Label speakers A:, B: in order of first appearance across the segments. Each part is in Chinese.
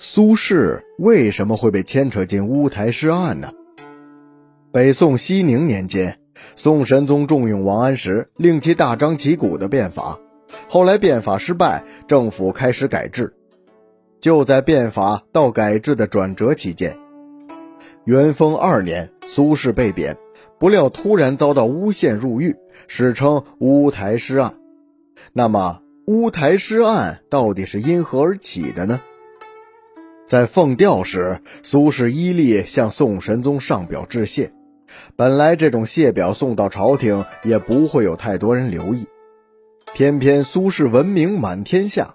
A: 苏轼为什么会被牵扯进乌台诗案呢？北宋熙宁年间，宋神宗重用王安石，令其大张旗鼓的变法。后来变法失败，政府开始改制。就在变法到改制的转折期间，元丰二年，苏轼被贬，不料突然遭到诬陷入狱，史称乌台诗案。那么，乌台诗案到底是因何而起的呢？在奉吊时，苏轼依例向宋神宗上表致谢。本来这种谢表送到朝廷也不会有太多人留意，偏偏苏轼闻名满天下，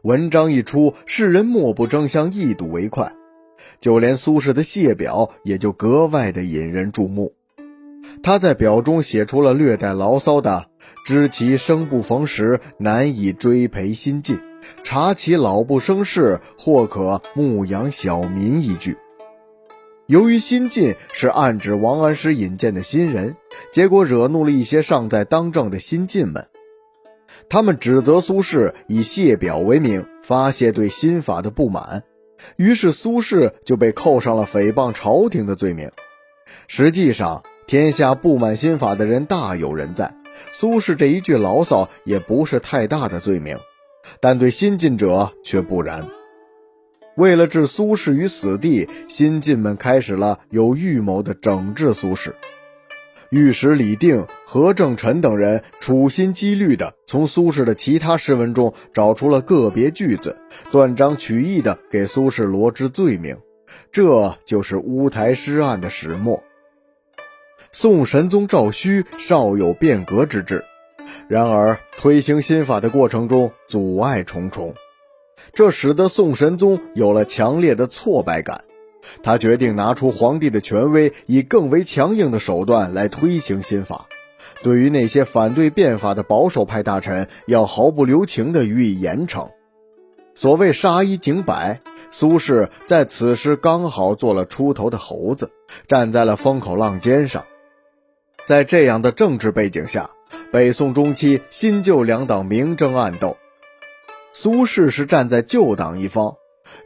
A: 文章一出，世人莫不争相一睹为快，就连苏轼的谢表也就格外的引人注目。他在表中写出了略带牢骚的“知其生不逢时，难以追陪新晋。”查其老不生事，或可牧养小民一句。由于新晋是暗指王安石引荐的新人，结果惹怒了一些尚在当政的新晋们，他们指责苏轼以谢表为名发泄对新法的不满，于是苏轼就被扣上了诽谤朝廷的罪名。实际上，天下不满新法的人大有人在，苏轼这一句牢骚也不是太大的罪名。但对新进者却不然。为了置苏轼于死地，新进们开始了有预谋的整治苏轼。御史李定、何正臣等人处心积虑地从苏轼的其他诗文中找出了个别句子，断章取义地给苏轼罗织罪名。这就是乌台诗案的始末。宋神宗赵顼少有变革之志。然而，推行新法的过程中阻碍重重，这使得宋神宗有了强烈的挫败感。他决定拿出皇帝的权威，以更为强硬的手段来推行新法。对于那些反对变法的保守派大臣，要毫不留情地予以严惩。所谓杀一儆百，苏轼在此时刚好做了出头的猴子，站在了风口浪尖上。在这样的政治背景下。北宋中期，新旧两党明争暗斗。苏轼是站在旧党一方，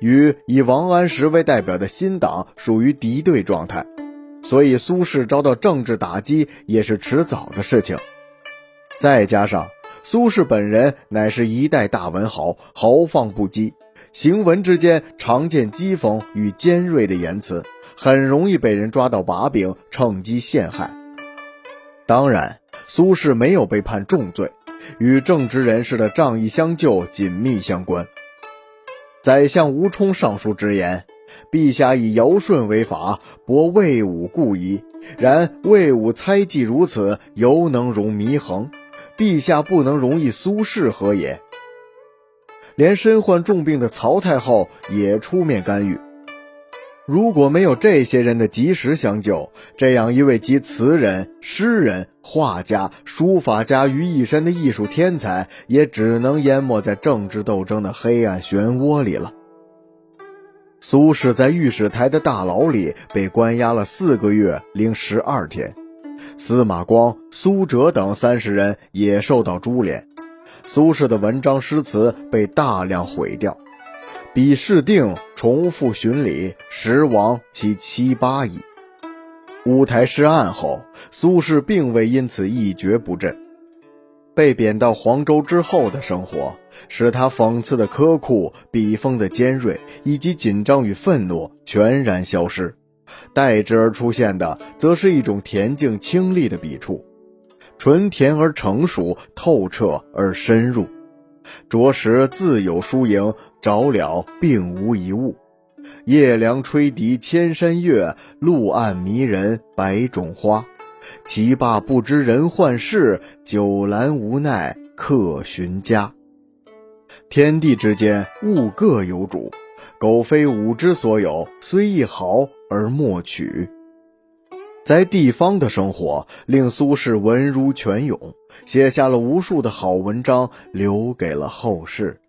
A: 与以王安石为代表的新党属于敌对状态，所以苏轼遭到政治打击也是迟早的事情。再加上苏轼本人乃是一代大文豪，豪放不羁，行文之间常见讥讽与尖锐的言辞，很容易被人抓到把柄，趁机陷害。当然。苏轼没有被判重罪，与正直人士的仗义相救紧密相关。宰相吴充上书直言：“陛下以尧舜为法，博魏武故矣。然魏武猜忌如此，犹能容祢衡，陛下不能容易苏轼何也？”连身患重病的曹太后也出面干预。如果没有这些人的及时相救，这样一位集词人、诗人、画家、书法家于一身的艺术天才，也只能淹没在政治斗争的黑暗漩涡里了。苏轼在御史台的大牢里被关押了四个月零十二天，司马光、苏辙等三十人也受到株连，苏轼的文章诗词被大量毁掉。比试定重复巡礼，时亡其七八矣。乌台诗案后，苏轼并未因此一蹶不振。被贬到黄州之后的生活，使他讽刺的苛酷、笔锋的尖锐以及紧张与愤怒全然消失，代之而出现的，则是一种恬静清丽的笔触，纯甜而成熟，透彻而深入。着实自有输赢，着了并无一物。夜凉吹笛千山月，路暗迷人百种花。骑罢不知人换事，酒阑无奈客寻家。天地之间，物各有主，苟非吾之所有，虽一毫而莫取。在地方的生活令苏轼文如泉涌，写下了无数的好文章，留给了后世。